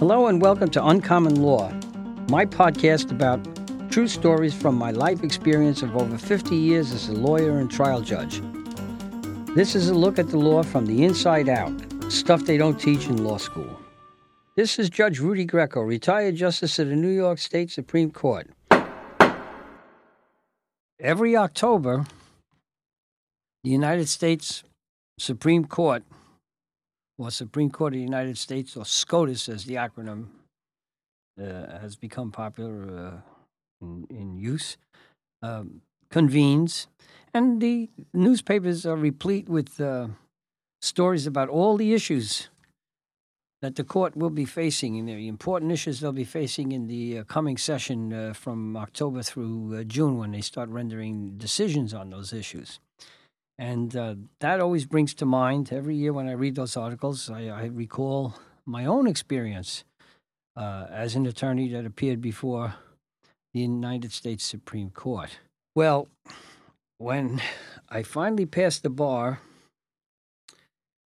Hello and welcome to Uncommon Law, my podcast about true stories from my life experience of over 50 years as a lawyer and trial judge. This is a look at the law from the inside out, stuff they don't teach in law school. This is Judge Rudy Greco, retired justice of the New York State Supreme Court. Every October, the United States Supreme Court, or Supreme Court of the United States, or SCOTUS as the acronym uh, has become popular uh, in, in, use, um, convenes, and the newspapers are replete with uh, stories about all the issues that the court will be facing and the important issues they'll be facing in the uh, coming session uh, from October through uh, June when they start rendering decisions on those issues. And uh, that always brings to mind every year when I read those articles, I, I recall my own experience uh, as an attorney that appeared before the United States Supreme Court. Well, when I finally passed the bar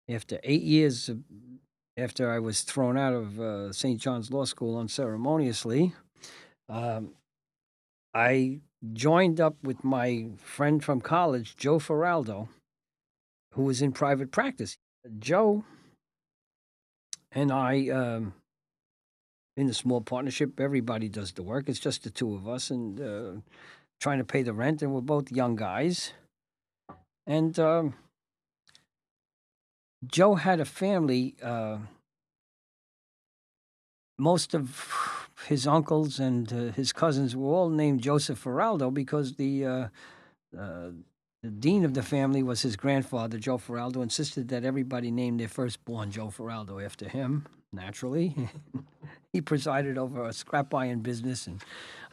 after eight years after I was thrown out of uh, St. John's Law School unceremoniously, um, I joined up with my friend from college, Joe Feraldo, who was in private practice. Joe and I, um, in a small partnership, everybody does the work. It's just the two of us and uh, trying to pay the rent, and we're both young guys. And um, Joe had a family. Uh, most of his uncles and uh, his cousins were all named Joseph Feraldo because the uh, uh, the dean of the family was his grandfather, Joe Feraldo, insisted that everybody name their firstborn Joe Feraldo after him. Naturally, he presided over a scrap iron business and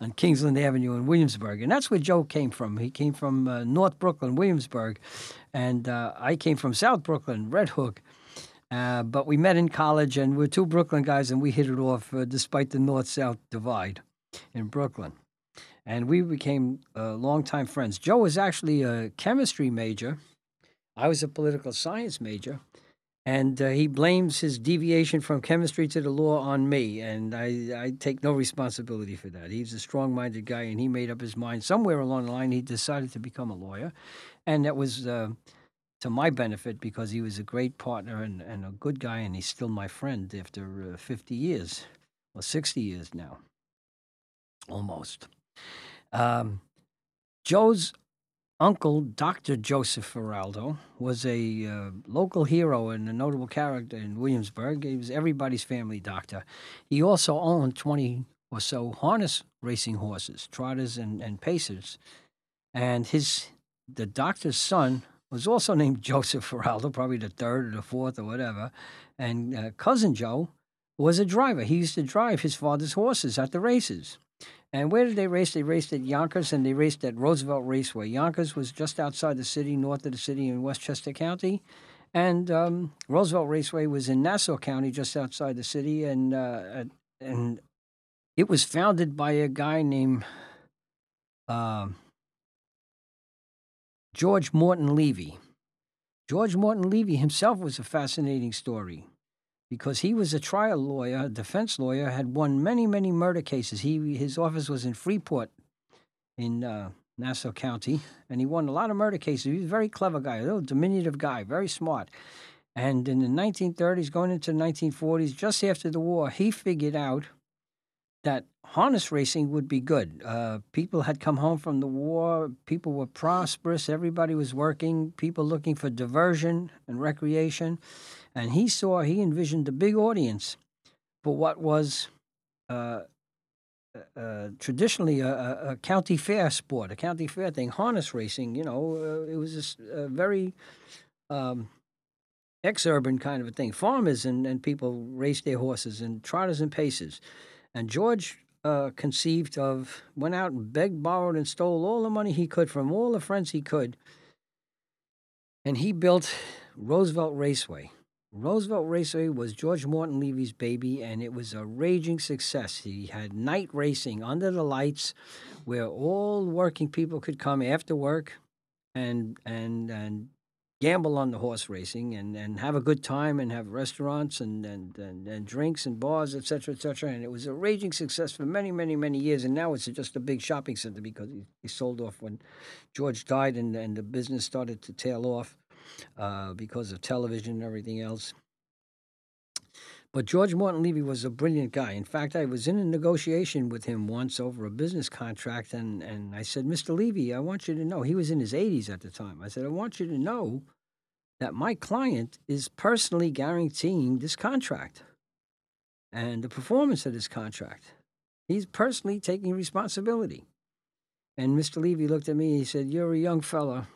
on Kingsland Avenue in Williamsburg, and that's where Joe came from. He came from uh, North Brooklyn, Williamsburg, and uh, I came from South Brooklyn, Red Hook. Uh, but we met in college, and we're two Brooklyn guys, and we hit it off uh, despite the north south divide in Brooklyn. And we became uh, longtime friends. Joe was actually a chemistry major, I was a political science major. And uh, he blames his deviation from chemistry to the law on me, and I, I take no responsibility for that. He's a strong minded guy, and he made up his mind somewhere along the line he decided to become a lawyer. And that was uh, to my benefit because he was a great partner and, and a good guy, and he's still my friend after uh, 50 years, or 60 years now, almost. Um, Joe's uncle, Dr. Joseph Feraldo, was a uh, local hero and a notable character in Williamsburg. He was everybody's family doctor. He also owned 20 or so harness racing horses, trotters and, and pacers. And his the doctor's son was also named Joseph Feraldo, probably the third or the fourth or whatever. And uh, cousin Joe was a driver. He used to drive his father's horses at the races. And where did they race? They raced at Yonkers and they raced at Roosevelt Raceway. Yonkers was just outside the city, north of the city in Westchester County. And um, Roosevelt Raceway was in Nassau County, just outside the city. And, uh, and it was founded by a guy named. Uh, George Morton Levy. George Morton Levy himself was a fascinating story because he was a trial lawyer, a defense lawyer, had won many, many murder cases. He his office was in Freeport, in uh, Nassau County, and he won a lot of murder cases. He was a very clever guy, a little diminutive guy, very smart. And in the 1930s, going into the 1940s, just after the war, he figured out that harness racing would be good. Uh, people had come home from the war, people were prosperous, everybody was working, people looking for diversion and recreation. And he saw, he envisioned a big audience for what was uh, uh, uh traditionally a, a, county fair sport, a county fair thing, harness racing. You know, uh, it was a, a very um, ex-urban kind of a thing. Farmers and, and people raced their horses and trotters and paces. And George uh, conceived of, went out and begged, borrowed, and stole all the money he could from all the friends he could. And he built Roosevelt Raceway. Roosevelt Raceway was George Morton Levy's baby, and it was a raging success. He had night racing under the lights, where all working people could come after work, and and and gamble on the horse racing and, and have a good time and have restaurants and, and, and, and drinks and bars, et cetera, et cetera. And it was a raging success for many, many, many years. And now it's just a big shopping center because he, he sold off when George died and, and the business started to tail off uh, because of television and everything else. But George Morton Levy was a brilliant guy. In fact, I was in a negotiation with him once over a business contract, and, and I said, Mr. Levy, I want you to know, he was in his 80s at the time. I said, I want you to know that my client is personally guaranteeing this contract and the performance of this contract. He's personally taking responsibility. And Mr. Levy looked at me, he said, You're a young fella,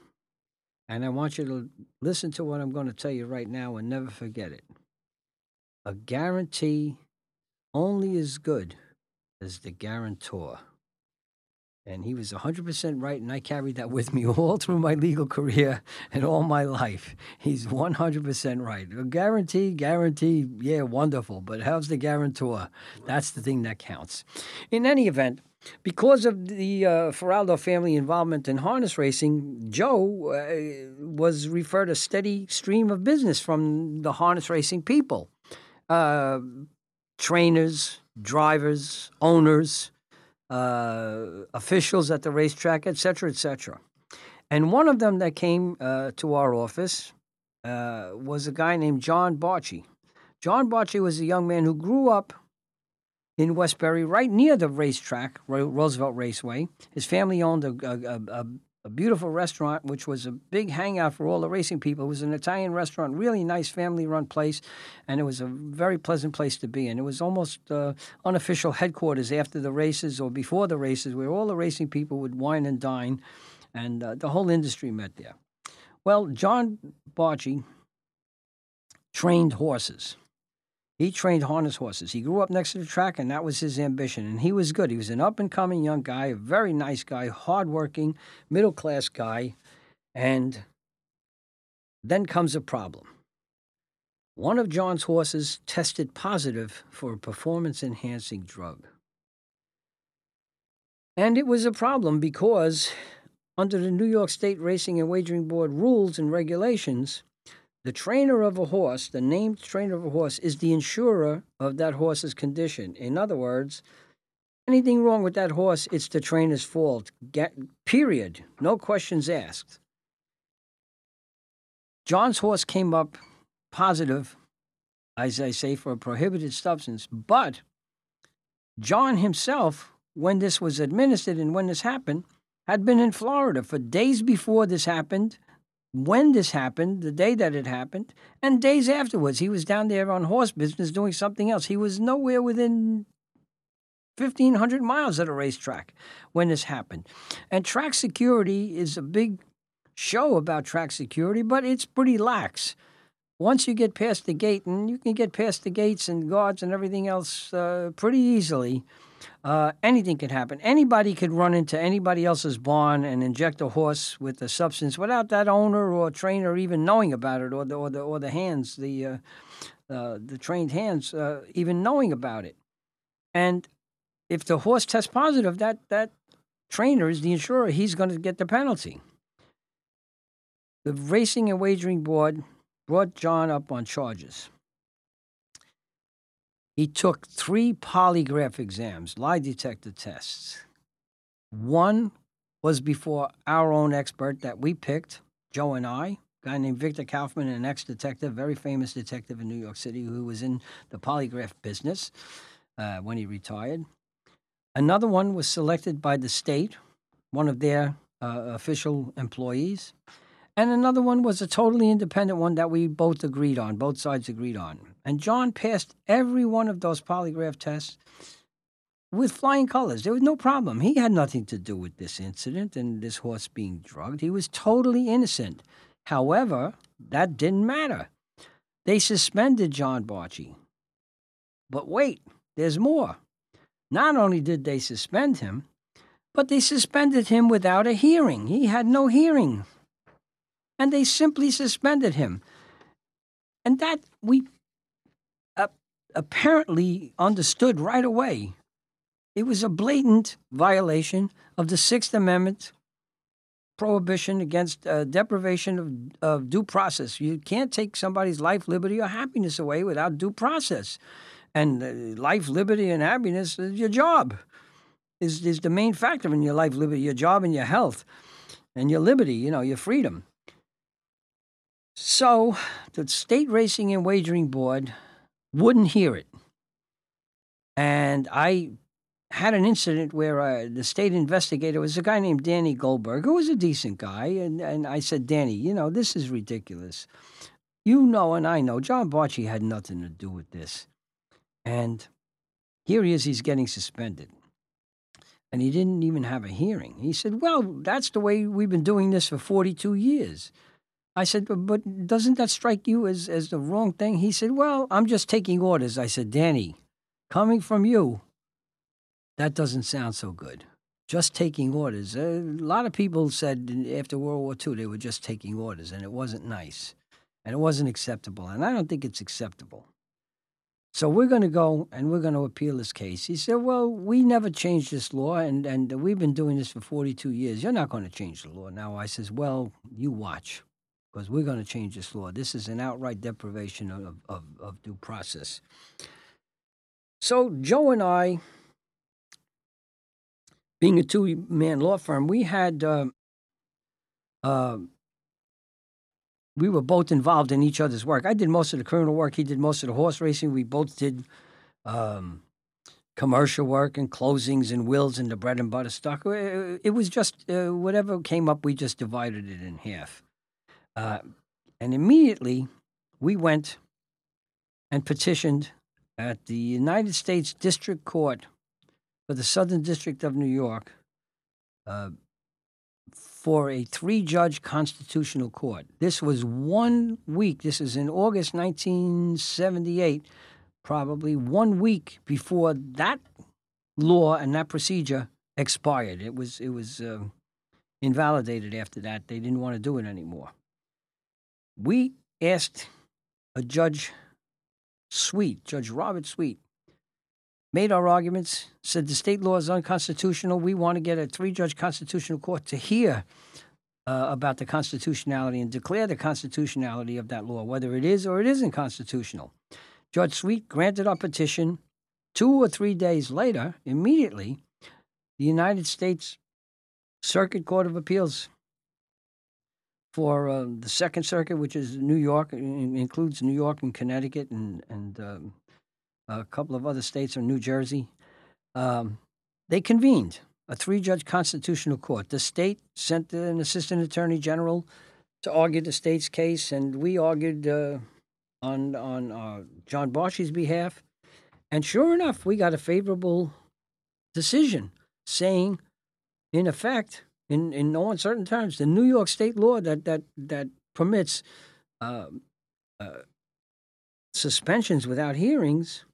and I want you to listen to what I'm going to tell you right now and never forget it a guarantee only as good as the guarantor. And he was 100% right, and I carried that with me all through my legal career and all my life. He's 100% right. A guarantee, guarantee, yeah, wonderful. But how's the guarantor? That's the thing that counts. In any event, because of the uh, Feraldo family involvement in harness racing, Joe uh, was referred a steady stream of business from the harness racing people uh, trainers, drivers, owners, uh, officials at the racetrack, et cetera, et cetera. And one of them that came uh, to our office uh, was a guy named John Barchi. John Barchi was a young man who grew up in Westbury, right near the racetrack, Roosevelt Raceway. His family owned a, a, a, a beautiful restaurant, which was a big hangout for all the racing people. It was an Italian restaurant, really nice family run place, and it was a very pleasant place to be. And it was almost uh, unofficial headquarters after the races or before the races, where all the racing people would wine and dine, and uh, the whole industry met there. Well, John Barchi trained horses. He trained harness horses. He grew up next to the track, and that was his ambition. And he was good. He was an up and coming young guy, a very nice guy, hardworking, middle class guy. And then comes a problem. One of John's horses tested positive for a performance enhancing drug. And it was a problem because, under the New York State Racing and Wagering Board rules and regulations, the trainer of a horse, the named trainer of a horse, is the insurer of that horse's condition. In other words, anything wrong with that horse, it's the trainer's fault. Get, period. No questions asked. John's horse came up positive, as I say, for a prohibited substance, but John himself, when this was administered and when this happened, had been in Florida for days before this happened when this happened, the day that it happened, and days afterwards. He was down there on horse business doing something else. He was nowhere within 1,500 miles of the racetrack when this happened. And track security is a big show about track security, but it's pretty lax. Once you get past the gate, and you can get past the gates and guards and everything else uh, pretty easily, uh, anything could happen. Anybody could run into anybody else's barn and inject a horse with a substance without that owner or trainer even knowing about it, or the or the or the hands, the uh, uh, the trained hands, uh, even knowing about it. And if the horse tests positive, that that trainer is the insurer. He's going to get the penalty. The Racing and Wagering Board brought John up on charges. He took three polygraph exams, lie detector tests. One was before our own expert that we picked, Joe and I, a guy named Victor Kaufman, an ex detective, very famous detective in New York City who was in the polygraph business uh, when he retired. Another one was selected by the state, one of their uh, official employees. And another one was a totally independent one that we both agreed on, both sides agreed on. And John passed every one of those polygraph tests with flying colors. There was no problem. He had nothing to do with this incident and this horse being drugged. He was totally innocent. However, that didn't matter. They suspended John Barchi. But wait, there's more. Not only did they suspend him, but they suspended him without a hearing. He had no hearing and they simply suspended him. And that we uh, apparently understood right away. It was a blatant violation of the Sixth Amendment prohibition against uh, deprivation of, of due process. You can't take somebody's life, liberty, or happiness away without due process. And uh, life, liberty, and happiness is your job. Is is the main factor in your life, liberty, your job, and your health, and your liberty. You know, your freedom. So the state racing and wagering board wouldn't hear it, and I had an incident where uh, the state investigator was a guy named Danny Goldberg, who was a decent guy. And, and I said, Danny, you know, this is ridiculous. You know, and I know, John Barchi had nothing to do with this. And here he is, he's getting suspended. And he didn't even have a hearing. He said, Well, that's the way we've been doing this for 42 years. I said, but, but doesn't that strike you as, as the wrong thing? He said, Well, I'm just taking orders. I said, Danny, coming from you, that doesn't sound so good. Just taking orders. A lot of people said after World War II they were just taking orders, and it wasn't nice, and it wasn't acceptable, and I don't think it's acceptable. So we're going to go and we're going to appeal this case. He said, Well, we never changed this law, and, and we've been doing this for 42 years. You're not going to change the law now. I says, Well, you watch, because we're going to change this law. This is an outright deprivation of, of, of due process. So Joe and I being a two man law firm, we had uh, uh, we were both involved in each other's work. I did most of the criminal work. He did most of the horse racing. We both did um, commercial work and closings and wills and the bread and butter stuff. It, was just uh, whatever came up. We just divided it in half, uh, and immediately we went and petitioned at the United States District Court for the Southern District of New York uh, for a three judge constitutional court. This was one week, this is in August 1978, probably one week before that law and that procedure expired. It was, it was uh, invalidated after that. They didn't want to do it anymore. We asked a judge Sweet, Judge Robert Sweet, made our arguments, said the state law is unconstitutional. We want to get a three judge constitutional court to hear uh, about the constitutionality and declare the constitutionality of that law, whether it is or it isn't constitutional. Judge Sweet granted our petition. Two or three days later, immediately, the United States Circuit Court of Appeals for uh, the Second Circuit, which is New York, includes New York and Connecticut and, and um, a couple of other states or New Jersey, um, they convened a three judge constitutional court. The state sent an assistant attorney general to argue the state's case, and we argued uh, on, on uh, John Barchi's behalf. And sure enough, we got a favorable decision saying, in effect, in, in no uncertain terms, the New York state law that, that, that permits uh, uh suspensions without hearings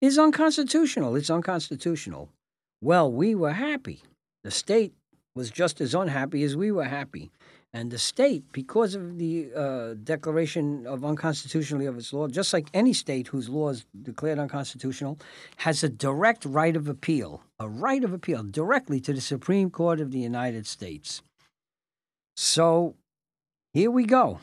is unconstitutional. It's unconstitutional. Well, we were happy. The state was just as unhappy as we were happy. And the state, because of the uh, declaration of unconstitutionality of its law, just like any state whose law is declared unconstitutional, has a direct right of appeal, a right of appeal directly to the Supreme Court of the United States. So here we go.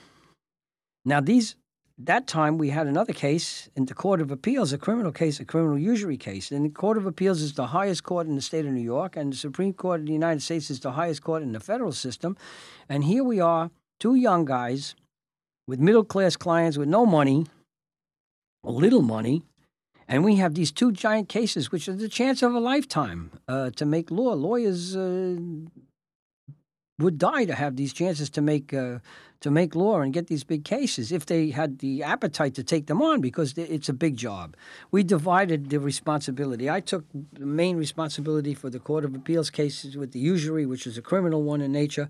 Now, these that time we had another case in the Court of Appeals, a criminal case, a criminal usury case. And the Court of Appeals is the highest court in the state of New York, and the Supreme Court of the United States is the highest court in the federal system. And here we are, two young guys with middle class clients with no money, a little money, and we have these two giant cases, which are the chance of a lifetime uh, to make law. Lawyers uh, would die to have these chances to make uh, to make law and get these big cases if they had the appetite to take them on because it's a big job. We divided the responsibility. I took the main responsibility for the Court of Appeals cases with the usury, which is a criminal one in nature,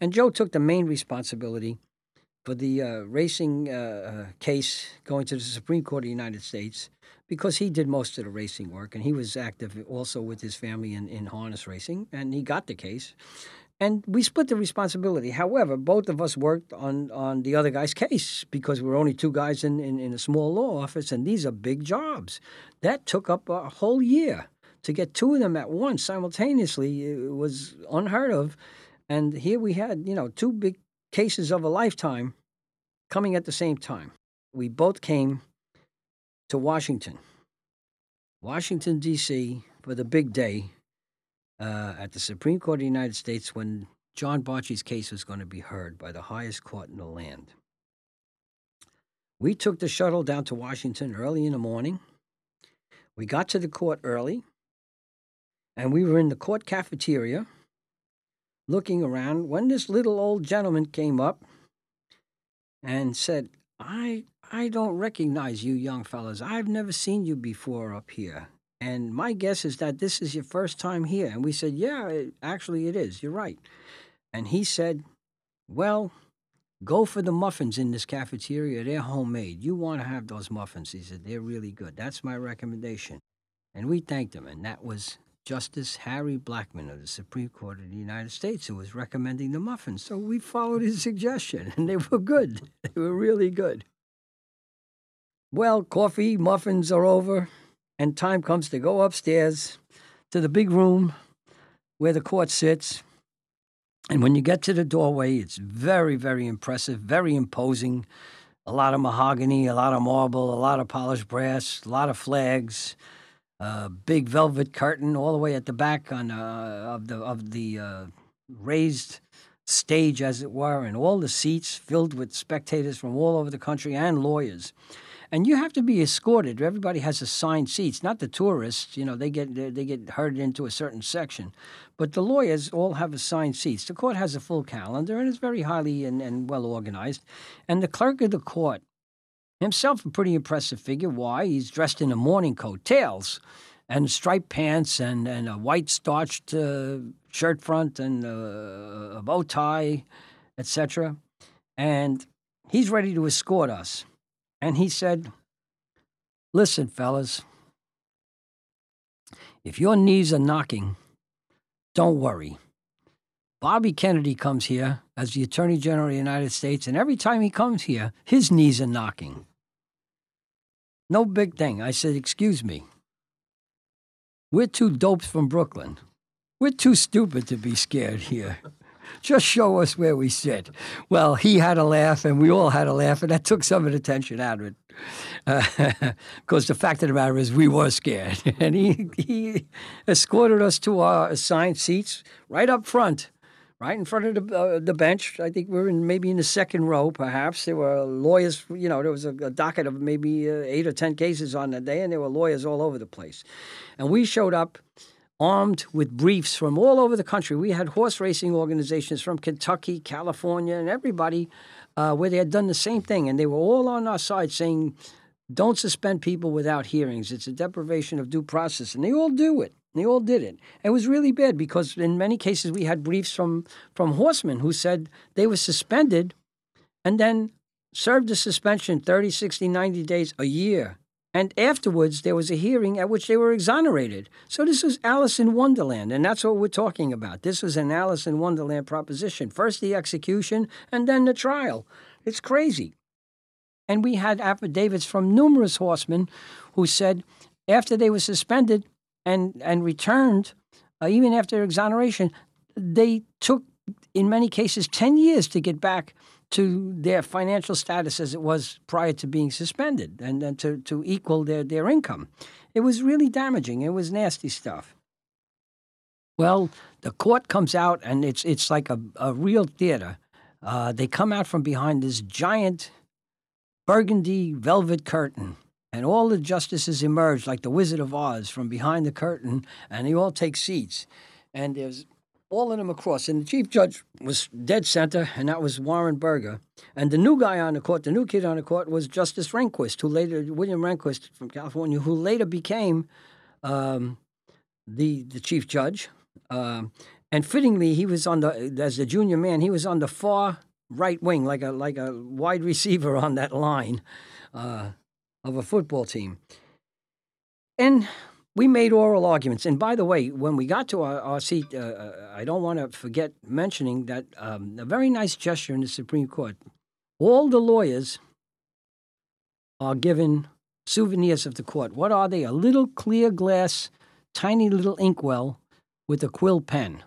and Joe took the main responsibility for the uh, racing uh, uh case going to the Supreme Court of the United States because he did most of the racing work and he was active also with his family in, in harness racing and he got the case and we split the responsibility. However, both of us worked on, on the other guy's case because we're only two guys in, in, in a small law office, and these are big jobs. That took up a whole year. To get two of them at once simultaneously it was unheard of. And here we had, you know, two big cases of a lifetime coming at the same time. We both came to Washington, Washington, D.C., for the big day uh, at the Supreme Court of the United States when John Barchi's case was going to be heard by the highest court in the land. We took the shuttle down to Washington early in the morning. We got to the court early, and we were in the court cafeteria looking around when this little old gentleman came up and said, I I don't recognize you young fellas. I've never seen you before up here. And my guess is that this is your first time here. And we said, Yeah, it, actually it is. You're right. And he said, Well, go for the muffins in this cafeteria. They're homemade. You want to have those muffins. He said, They're really good. That's my recommendation. And we thanked him. And that was Justice Harry Blackmun of the Supreme Court of the United States who was recommending the muffins. So we followed his suggestion, and they were good. They were really good. Well, coffee, muffins are over, and time comes to go upstairs to the big room where the court sits. And when you get to the doorway, it's very, very impressive, very imposing. A lot of mahogany, a lot of marble, a lot of polished brass, a lot of flags, a big velvet curtain all the way at the back on uh, of the of the uh, raised stage, as it were, and all the seats filled with spectators from all over the country and lawyers and you have to be escorted. Everybody has assigned seats, not the tourists. You know, they get they get herded into a certain section, but the lawyers all have assigned seats. The court has a full calendar and it's very highly and, and well organized. And the clerk of the court, himself, a pretty impressive figure. Why? He's dressed in a morning coat, tails, and striped pants, and and a white starched uh, shirt front, and uh, a bow tie, etc. And he's ready to escort us. And he said, Listen, fellas, if your knees are knocking, don't worry. Bobby Kennedy comes here as the Attorney General of the United States, and every time he comes here, his knees are knocking. No big thing. I said, Excuse me. We're two dopes from Brooklyn. We're too stupid to be scared here. Just show us where we sit. Well, he had a laugh, and we all had a laugh, and that took some of the tension out of it. Because uh, the fact of the matter is, we were scared. And he, he escorted us to our assigned seats right up front, right in front of the, uh, the bench. I think we were in maybe in the second row, perhaps. There were lawyers, you know, there was a, a docket of maybe uh, eight or 10 cases on that day, and there were lawyers all over the place. And we showed up armed with briefs from all over the country. We had horse racing organizations from Kentucky, California, and everybody uh, where they had done the same thing. And they were all on our side saying, don't suspend people without hearings. It's a deprivation of due process. And they all do it. They all did it. It was really bad because in many cases we had briefs from, from horsemen who said they were suspended and then served a suspension 30, 60, 90 days, a year and afterwards, there was a hearing at which they were exonerated. So this was Alice in Wonderland, and that's what we're talking about. This was an Alice in Wonderland proposition. First the execution, and then the trial. It's crazy. And we had affidavits from numerous horsemen who said after they were suspended and, and returned, uh, even after exoneration, they took, in many cases, 10 years to get back to their financial status as it was prior to being suspended and, and to, to equal their, their income. It was really damaging. It was nasty stuff. Well, the court comes out and it's, it's like a, a real theater. Uh, they come out from behind this giant burgundy velvet curtain and all the justices emerge like the Wizard of Oz from behind the curtain, and they all take seats. And there's all of them across. And the chief judge was dead center, and that was Warren Burger. And the new guy on the court, the new kid on the court, was Justice Rehnquist, who later, William Rehnquist from California, who later became um, the the chief judge. Um, and fittingly, he was on the as a junior man, he was on the far right wing, like a like a wide receiver on that line uh, of a football team. And we made oral arguments. And by the way, when we got to our, our seat, uh, uh I don't want to forget mentioning that um, a very nice gesture in the Supreme Court. All the lawyers are given souvenirs of the court. What are they? A little clear glass, tiny little inkwell with a quill pen.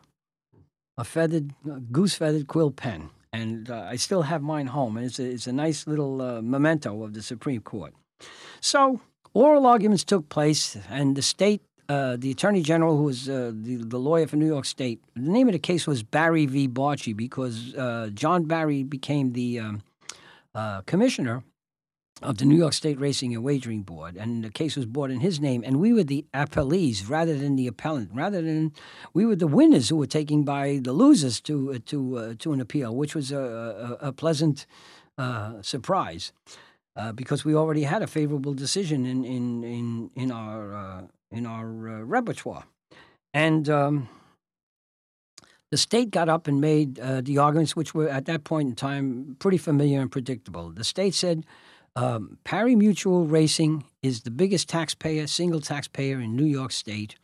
a feathered, goose feathered quill pen. And uh, I still have mine home. And it's a, it's a nice little uh, memento of the Supreme Court. So, oral arguments took place, and the state, uh, the attorney general, who was uh, the, the lawyer for New York State, the name of the case was Barry v. Barchi because uh, John Barry became the um, uh, commissioner of the New York State Racing and Wagering Board, and the case was brought in his name, and we were the appellees rather than the appellant, rather than we were the winners who were taken by the losers to uh, to uh, to an appeal, which was a, a, a pleasant surprise uh, because we already had a favorable decision in in in in our uh, in our uh, repertoire, and. Um, the state got up and made the arguments, which were at that point in time pretty familiar and predictable. The state said um, Pari-Mutuel Racing is the biggest taxpayer, single taxpayer in New York State,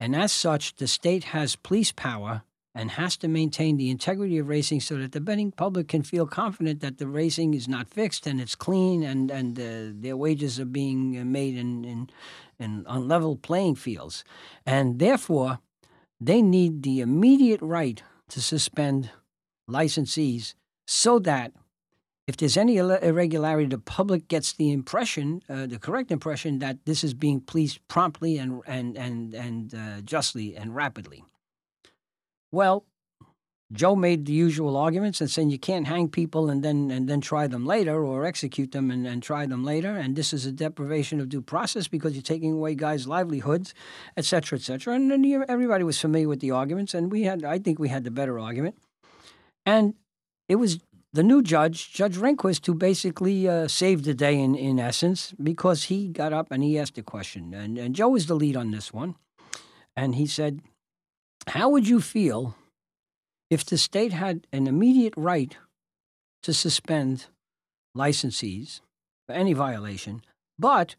and as such, the state has police power and has to maintain the integrity of racing so that the betting public can feel confident that the racing is not fixed and it's clean and and uh, their wages are being made in, in in on level playing fields, and therefore they need the immediate right to suspend licensees so that if there's any irregularity, the public gets the impression, uh, the correct impression, that this is being policed promptly and and and and uh, justly and rapidly. Well, Joe made the usual arguments and saying you can't hang people and then and then try them later or execute them and, and try them later, and this is a deprivation of due process because you're taking away guys' livelihoods, et cetera, et cetera. And everybody was familiar with the arguments, and we had, I think, we had the better argument, and it was the new judge, Judge Rehnquist, who basically uh, saved the day in, in essence because he got up and he asked a question. And, and Joe was the lead on this one. And he said, How would you feel if the state had an immediate right to suspend licensees for any violation, but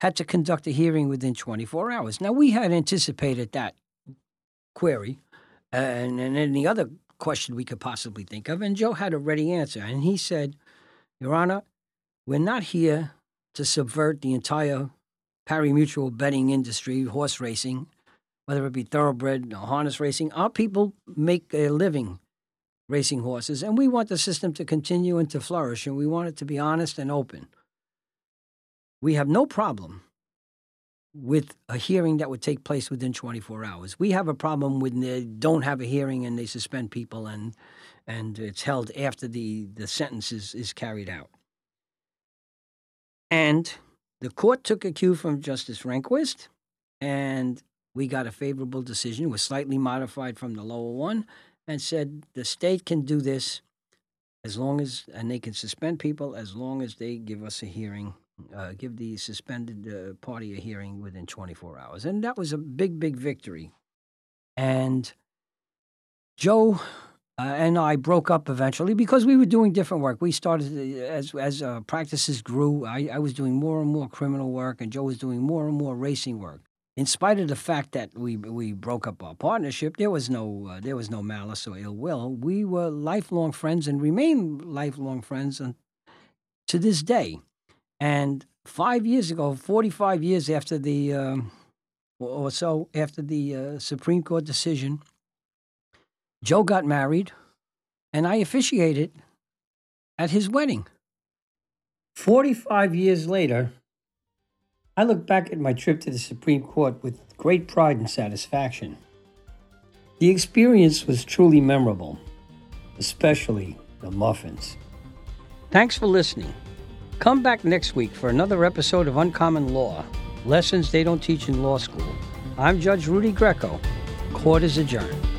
had to conduct a hearing within 24 hours? Now, we had anticipated that query. And, and any other question we could possibly think of. And Joe had a ready answer. And he said, Your Honor, we're not here to subvert the entire pari-mutuel betting industry, horse racing, whether it be thoroughbred or harness racing. Our people make a living racing horses, and we want the system to continue and to flourish, and we want it to be honest and open. We have no problem with a hearing that would take place within 24 hours. We have a problem when they don't have a hearing and they suspend people and and it's held after the, the sentence is, is carried out. And the court took a cue from Justice Rehnquist, and we got a favorable decision. Was slightly modified from the lower one and said the state can do this as long as, and they can suspend people as long as they give us a hearing uh, give the suspended uh, party a hearing within 24 hours. And that was a big, big victory. And Joe uh, and I broke up eventually because we were doing different work. We started uh, as as uh, practices grew. I, I, was doing more and more criminal work, and Joe was doing more and more racing work. In spite of the fact that we we broke up our partnership, there was no uh, there was no malice or ill will. We were lifelong friends and remain lifelong friends and to this day. And five years ago, 45 years after the, um, or so after the uh, Supreme Court decision, Joe got married, and I officiated at his wedding. 45 years later, I look back at my trip to the Supreme Court with great pride and satisfaction. The experience was truly memorable, especially the muffins. Thanks for listening. Come back next week for another episode of Uncommon Law Lessons They Don't Teach in Law School. I'm Judge Rudy Greco. Court is adjourned.